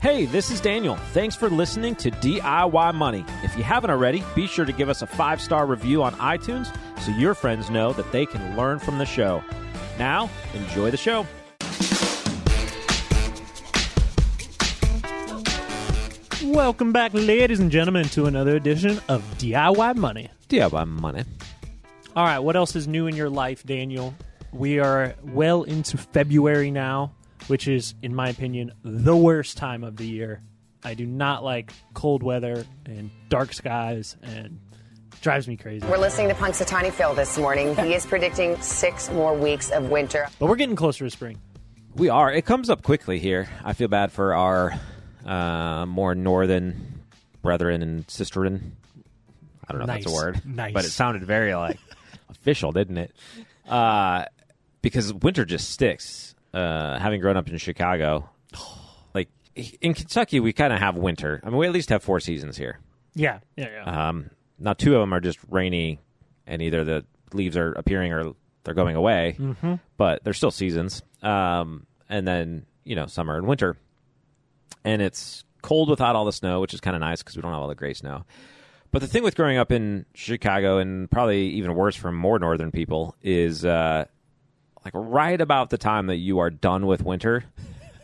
Hey, this is Daniel. Thanks for listening to DIY Money. If you haven't already, be sure to give us a five star review on iTunes so your friends know that they can learn from the show. Now, enjoy the show. Welcome back, ladies and gentlemen, to another edition of DIY Money. DIY Money. All right, what else is new in your life, Daniel? We are well into February now, which is, in my opinion, the worst time of the year. I do not like cold weather and dark skies, and drives me crazy. We're listening to Punxsutawney Phil this morning. He is predicting six more weeks of winter. But we're getting closer to spring. We are. It comes up quickly here. I feel bad for our uh, more northern brethren and sisterin. I don't know if that's a word, Nice. but it sounded very like official, didn't it? Uh, because winter just sticks. Uh, having grown up in Chicago, like in Kentucky, we kind of have winter. I mean, we at least have four seasons here. Yeah, yeah, yeah. Um, now, two of them are just rainy, and either the leaves are appearing or they're going away. Mm-hmm. But they're still seasons. Um, and then you know, summer and winter, and it's cold without all the snow, which is kind of nice because we don't have all the gray snow. But the thing with growing up in Chicago, and probably even worse for more northern people, is uh, like right about the time that you are done with winter,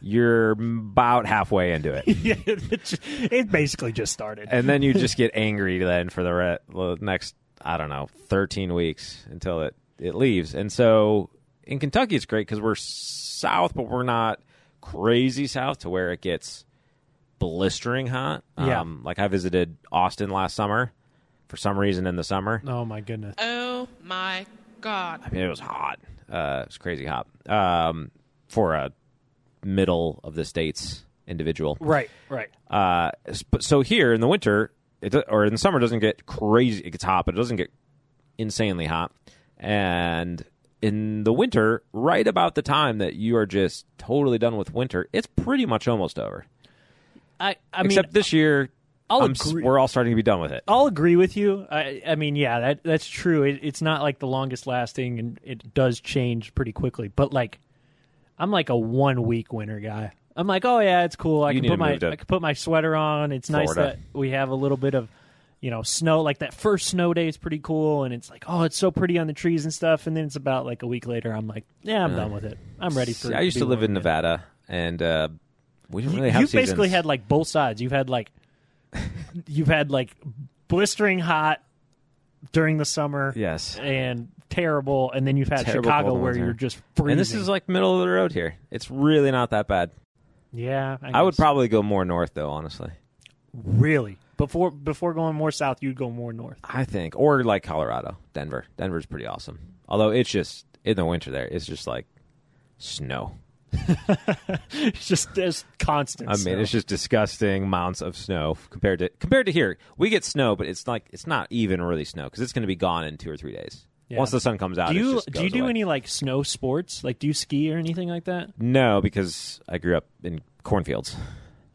you're about halfway into it. yeah it, ju- it basically just started. and then you just get angry then for the re- next I don't know 13 weeks until it it leaves. And so in Kentucky it's great because we're south, but we're not crazy south to where it gets blistering hot. Yeah. Um, like I visited Austin last summer for some reason in the summer. oh my goodness. Oh my god. I mean, it was hot. Uh, it crazy hot um, for a middle of the states individual. Right, right. Uh, but so here in the winter, it or in the summer, it doesn't get crazy. It gets hot, but it doesn't get insanely hot. And in the winter, right about the time that you are just totally done with winter, it's pretty much almost over. I, I mean, Except this year, I'll I'm agree- we're all starting to be done with it. I'll agree with you. I, I mean, yeah, that that's true. It, it's not like the longest lasting, and it does change pretty quickly. But like, I'm like a one week winter guy. I'm like, oh yeah, it's cool. I You can need put to my move to I can put my sweater on. It's nice Florida. that we have a little bit of you know snow. Like that first snow day is pretty cool, and it's like, oh, it's so pretty on the trees and stuff. And then it's about like a week later, I'm like, yeah, I'm done with it. I'm ready for. See, it I used be to live warm in again. Nevada, and uh, we didn't really You- have You've basically had like both sides. You've had like you've had like blistering hot during the summer, yes. and terrible, and then you've had Terrible Chicago cold where winter. you're just freezing. And this is like middle of the road here. It's really not that bad. yeah, I would guess. probably go more north, though. Honestly, really before before going more south, you'd go more north. I think, or like Colorado, Denver. Denver's pretty awesome. Although it's just in the winter there, it's just like snow. It's just there's constant. I mean, snow. it's just disgusting amounts of snow compared to compared to here. We get snow, but it's like it's not even really snow because it's going to be gone in two or three days. Yeah. Once the sun comes out, do you do you do away. any like snow sports? Like, do you ski or anything like that? No, because I grew up in cornfields.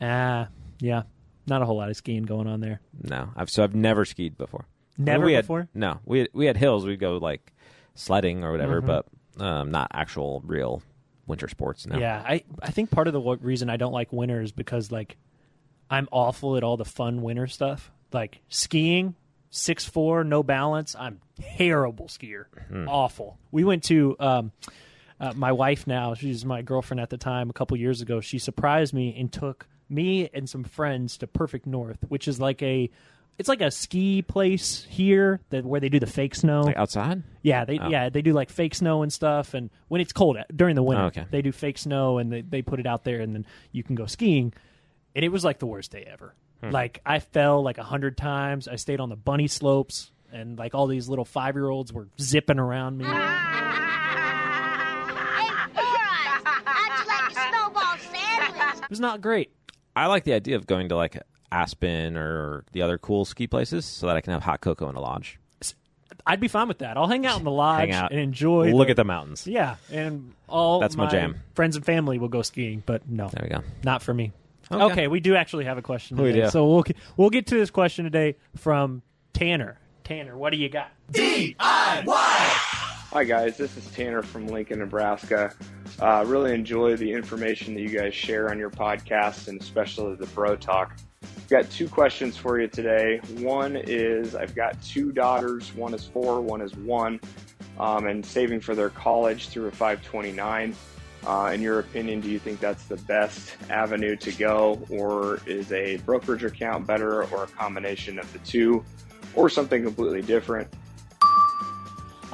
Ah, yeah, not a whole lot of skiing going on there. No, I've so I've never skied before. Never we had- before? no, we had, we had hills. We'd go like sledding or whatever, Mm-hmm. but um, not actual real winter sports. now. Yeah, I I think part of the reason I don't like winter is because like I'm awful at all the fun winter stuff, like skiing. Six four, no balance. I'm terrible skier. Awful. We went to um, uh, my wife now. She's my girlfriend at the time. A couple years ago, she surprised me and took me and some friends to Perfect North, which is like a it's like a ski place here that where they do the fake snow. Like outside. Yeah, they yeah they do like fake snow and stuff, and when it's cold during the winter, Oh, okay. they do fake snow and they, they put it out there, and then you can go skiing. And it was like the worst day ever. Hmm. Like I fell like a hundred times. I stayed on the bunny slopes, and like all these little five year olds were zipping around me. Hey, Boris, how'd you like a snowball sandwich? It was not great. I like the idea of going to like Aspen or the other cool ski places so that I can have hot cocoa in a lodge. I'd be fine with that. I'll hang out in the lodge Hang out and enjoy. Look at the mountains. yeah, and all That's my jam. Friends and family will go skiing, but no, There we go. not for me. Okay. Okay, we do actually have a question. We Today. do. So we'll get- we'll get to this question today from Tanner. Tanner, what do you got? DIY. Hi, guys. This is Tanner from Lincoln, Nebraska. Uh, really enjoy the information that you guys share on your podcast and especially the Bro Talk. I've got two questions for you today. One is I've got two daughters, one is four, one is one, um, and saving for their college through a 529. Uh, in your opinion, do you think that's the best avenue to go, or is a brokerage account better, or a combination of the two, or something completely different?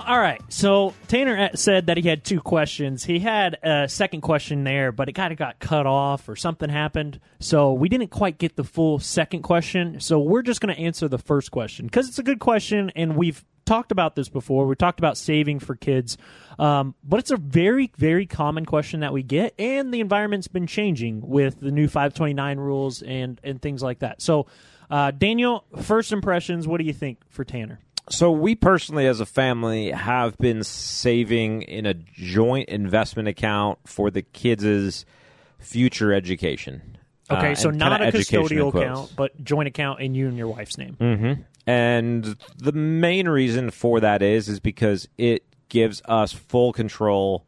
All right. So Tanner said that he had two questions. He had a second question there, but it kind of got cut off or something happened. So we didn't quite get the full second question. So we're just going to answer the first question because it's a good question and we've talked about this before. We talked about saving for kids. Um, but it's a very, very common question that we get, and the environment's been changing with the new 529 rules and, and things like that. So, uh, Daniel, first impressions, what do you think for Tanner? So we personally, as a family, have been saving in a joint investment account for the kids' future education. Okay, Uh, so not a custodial account, but joint account in you and your wife's name. Mm-hmm. And the main reason for that is is because it gives us full control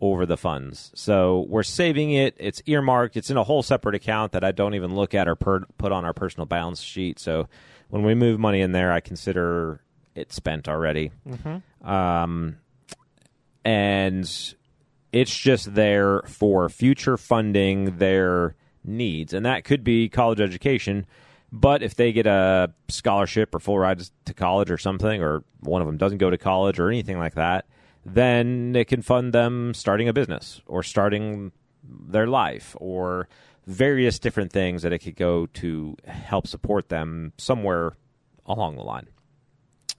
over the funds. So we're saving it. It's earmarked. It's in a whole separate account that I don't even look at or per- put on our personal balance sheet. So when we move money in there, I consider it spent already. Um, and it's just there for future funding their needs, and that could be college education. But if they get a scholarship or full rides to college or something, or one of them doesn't go to college or anything like that, then it can fund them starting a business or starting their life or various different things that it could go to help support them somewhere along the line.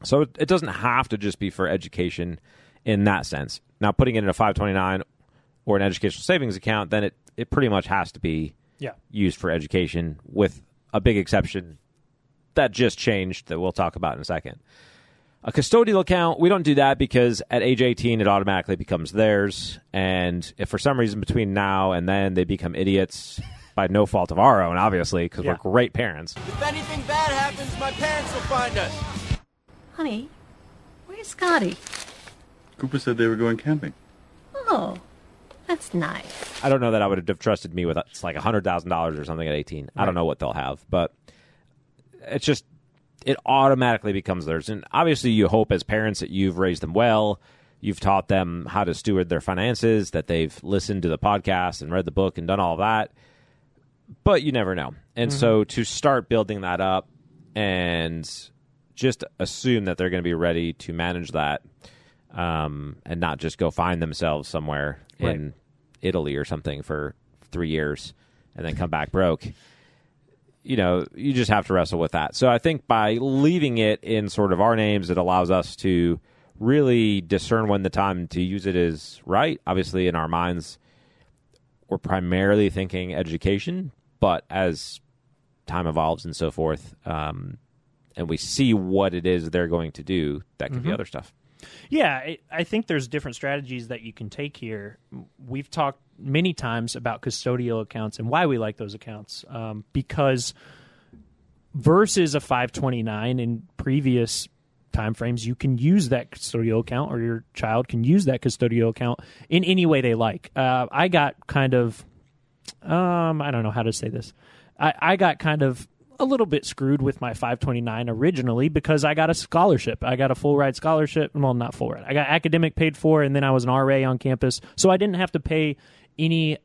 So it, doesn't have to just be for education in that sense. Now, putting it in a 529 or an educational savings account, then it, it pretty much has to be Yeah. used for education, with a big exception that just changed that we'll talk about in a second. A custodial account, we don't do that because at age 18, it automatically becomes theirs. And if for some reason between now and then they become idiots by no fault of our own, obviously, because Yeah. we're great parents, If anything bad happens, my parents will find us. Honey, where's Scotty? Cooper said they were going camping. Oh, that's nice. I don't know that I would have trusted me with it's like hundred thousand dollars or something at eighteen. I don't know what they'll have, but it's just it automatically becomes theirs. And obviously, you hope as parents that you've raised them well, you've taught them how to steward their finances, that they've listened to the podcast and read the book and done all that. But you never know, and so to start building that up and just assume that they're going to be ready to manage that um, and not just go find themselves somewhere Right. in Italy or something for three years and then come back broke. You know, you just have to wrestle with that. So I think by leaving it in sort of our names, it allows us to really discern when the time to use it is right. Obviously, in our minds, we're primarily thinking education, but as time evolves and so forth, um, and we see what it is they're going to do, that could be other stuff. Yeah, I, think there's different strategies that you can take here. We've talked many times about custodial accounts and why we like those accounts um, because versus a 529 in previous timeframes, you can use that custodial account or your child can use that custodial account in any way they like. Uh, I got kind of, um, I don't know how to say this. I, I got kind of a little bit screwed with my 529 originally because I got a scholarship. I got a full ride scholarship. Well, not full ride. I got academic paid for, and then I was an RA on campus. So I didn't have to pay any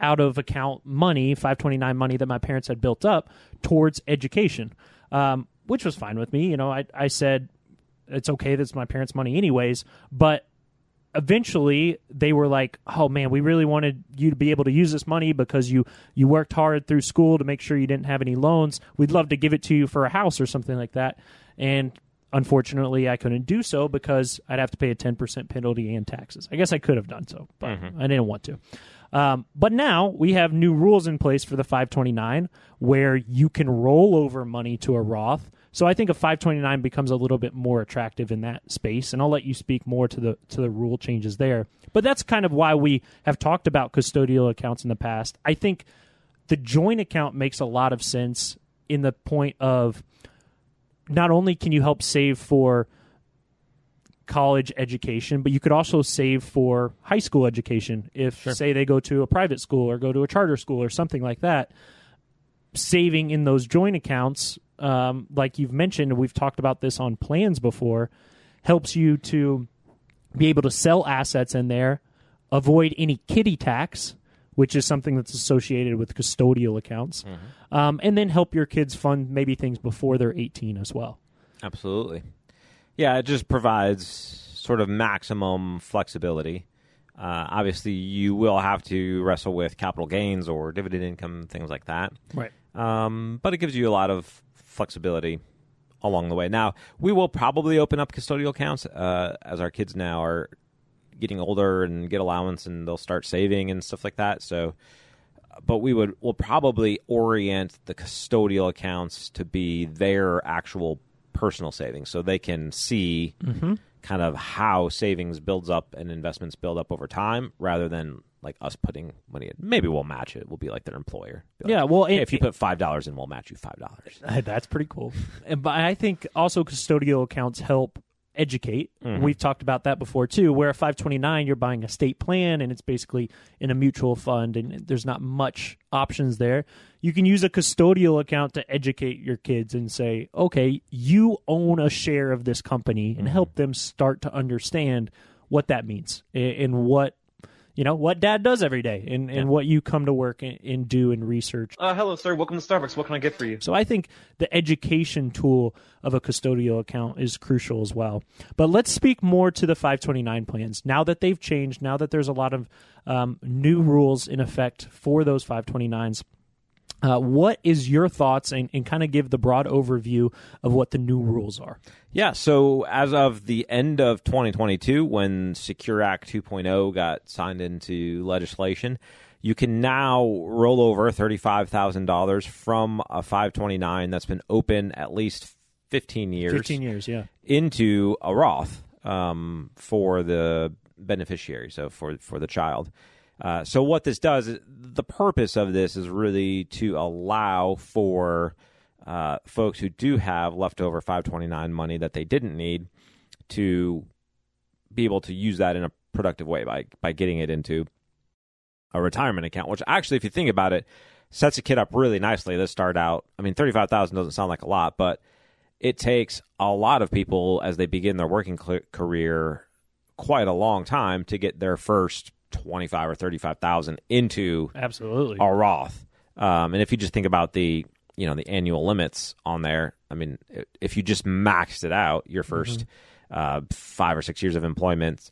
out of account money, 529 money that my parents had built up towards education, um, which was fine with me. You know, I, I said it's okay. That's my parents' money, anyways. But eventually they were like oh man we really wanted you to be able to use this money because you you worked hard through school to make sure you didn't have any loans. We'd love to give it to you for a house or something like that. And unfortunately i couldn't do so because i'd have to pay a 10% penalty and taxes. I guess i could have done so but i didn't want to. Um, but now we have new rules in place for the 529 where you can roll over money to a roth so I think a 529 becomes a little bit more attractive in that space, and I'll let you speak more to the to the rule changes there. But that's kind of why we have talked about custodial accounts in the past. I think the joint account makes a lot of sense in the point of not only can you help save for college education, but you could also save for high school education if, say, they go to a private school or go to a charter school or something like that. Saving in those joint accounts, um, like you've mentioned, we've talked about this on plans before, helps you to be able to sell assets in there, avoid any kiddie tax, which is something that's associated with custodial accounts, um, and then help your kids fund maybe things before they're 18 as well. Absolutely. Yeah, it just provides sort of maximum flexibility. Uh, obviously, you will have to wrestle with capital gains or dividend income, things like that. Right. Um, but it gives you a lot of flexibility along the way. Now, we will probably open up custodial accounts uh, as our kids now are getting older and get allowance and they'll start saving and stuff like that. So, but we would will probably orient the custodial accounts to be their actual personal savings, so they can see kind of how savings builds up and investments build up over time, rather than like us putting money in. Maybe we'll match it. We'll be like their employer. Like, Yeah, well, "Hey, it- if you put five dollars in, we'll match you five dollars. That's pretty cool. And- But I think also custodial accounts help educate. Mm-hmm. We've talked about that before too. Where a 529, you're buying a state plan and it's basically in a mutual fund and there's not much options there. You can use a custodial account to educate your kids and say, okay, you own a share of this company and mm-hmm. help them start to understand what that means and- and what you know what dad does every day and, and what you come to work and, and do and research Uh, hello, sir. Welcome to Starbucks. What can I get for you? so I think the education tool of a custodial account is crucial as well. But let's speak more to the 529 plans. Now that they've changed, now that there's a lot of um, new rules in effect for those 529s, uh, what is your thoughts and, and kind of give the broad overview of what the new rules are? Yeah, so as of the end of 2022, when Secure Act 2.0 got signed into legislation, you can now roll over $35,000 from a 529 that's been open at least 15 years 15 years, yeah. into a Roth um, for the beneficiary, so for for the child. Uh, so what this does, is- the purpose of this is really to allow for uh, folks who do have leftover 529 money that they didn't need to be able to use that in a productive way by by getting it into a retirement account. Which actually, if you think about it, sets a kid up really nicely. This start out. I mean, thirty five thousand doesn't sound like a lot, but it takes a lot of people as they begin their working career quite a long time to get their first 25 or 35,000 into Absolutely. a Roth. Um, and if you just think about the, you know, the annual limits on there, I mean, if you just maxed it out your 1st uh, five or six years of employment,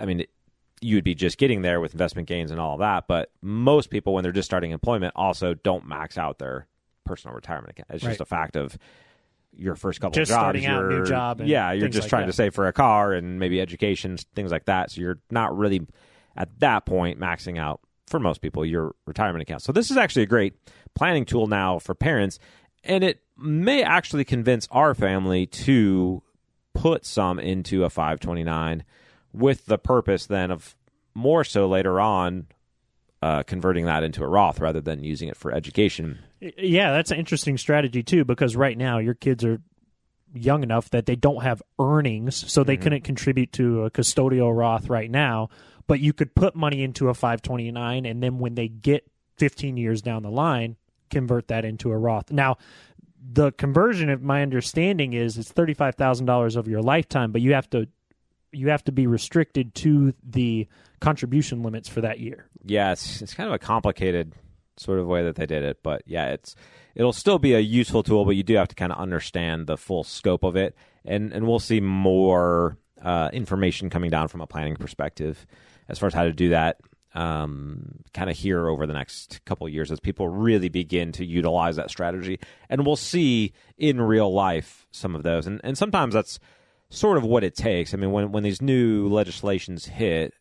I mean, you would be just getting there with investment gains and all of that. But most people, when they're just starting employment, also don't max out their personal retirement account. It's just a fact of your first couple Just of jobs. starting out, new job and yeah, you're just like trying that. to save for a car and maybe education, things like that. So you're not really at that point maxing out for most people your retirement account. So this is actually a great planning tool now for parents, and it may actually convince our family to put some into a 529 with the purpose then of more so later on uh, converting that into a Roth rather than using it for education. Yeah, that's an interesting strategy too, because right now your kids are young enough that they don't have earnings, so they couldn't contribute to a custodial Roth right now. But you could put money into a 529, and then when they get 15 years down the line, convert that into a Roth. Now, the conversion, of my understanding, is it's thirty five thousand dollars over your lifetime, but you have to you have to be restricted to the contribution limits for that year. yeah, it's it's kind of a complicated sort of way that they did it, but yeah, it's it'll still be a useful tool, but you do have to kind of understand the full scope of it, and and we'll see more uh, information coming down from a planning perspective as far as how to do that. Um, kind of here over the next couple of years as people really begin to utilize that strategy, and we'll see in real life some of those, and and sometimes that's sort of what it takes. I mean, when when these new legislations hit,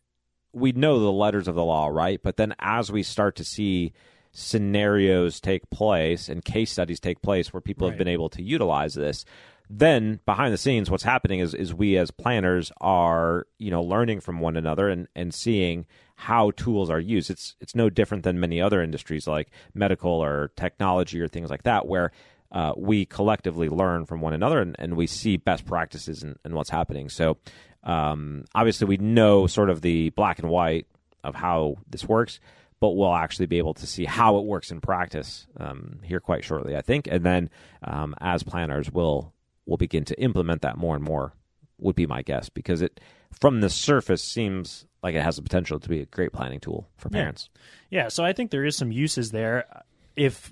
we know the letters of the law, right? But then as we start to see scenarios take place and case studies take place where people have been able to utilize this, then behind the scenes what's happening is is we as planners are, you know, learning from one another and, and seeing how tools are used. It's it's no different than many other industries like medical or technology or things like that where uh, we collectively learn from one another and, and we see best practices and, what's happening. So um, obviously, we know sort of the black and white of how this works, but we'll actually be able to see how it works in practice um, here quite shortly, I think. And then um, as planners, we'll we'll begin to implement that more and more. Would be my guess because it from the surface seems like it has the potential to be a great planning tool for parents. Yeah. yeah, so I think there is some uses there. If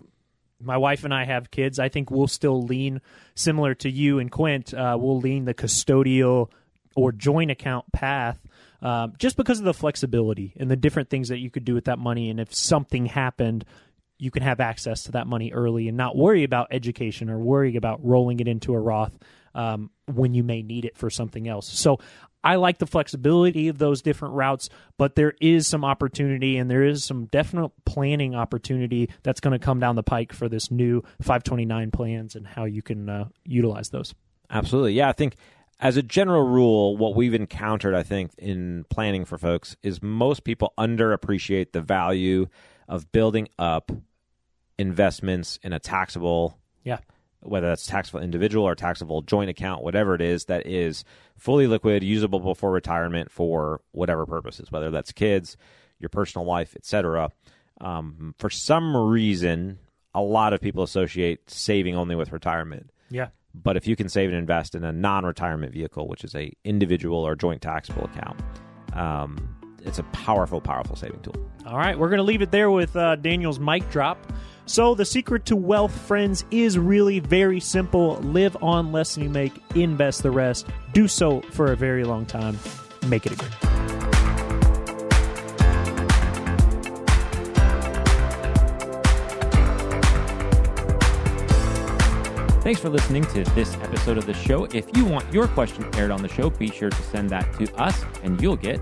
my wife and I have kids, I think we'll still lean similar to you and Quint. Uh, we'll lean the custodial or joint account path. Um, just because of the flexibility and the different things that you could do with that money, and if something happened, you can have access to that money early and not worry about education or worry about rolling it into a Roth um, when you may need it for something else. So I like the flexibility of those different routes, but there is some opportunity and there is some definite planning opportunity that's going to come down the pike for this new 529 plans and how you can uh, utilize those. Absolutely. Yeah, I think as a general rule, what we've encountered, I think, in planning for folks is most people underappreciate the value of building up investments in a taxable yeah whether that's taxable individual or taxable joint account, whatever it is that is fully liquid, usable before retirement for whatever purposes, whether that's kids, your personal life, etc. Um, for some reason, a lot of people associate saving only with retirement. Yeah. But if you can save and invest in a non-retirement vehicle, which is a individual or joint taxable account, um, it's a powerful, powerful saving tool. All right, we're going to leave it there with uh, Daniel's mic drop. So, the secret to wealth, friends, is really very simple live on less than you make, invest the rest, do so for a very long time, make it a great. Thanks for listening to this episode of the show. If you want your question aired on the show, be sure to send that to us, and you'll get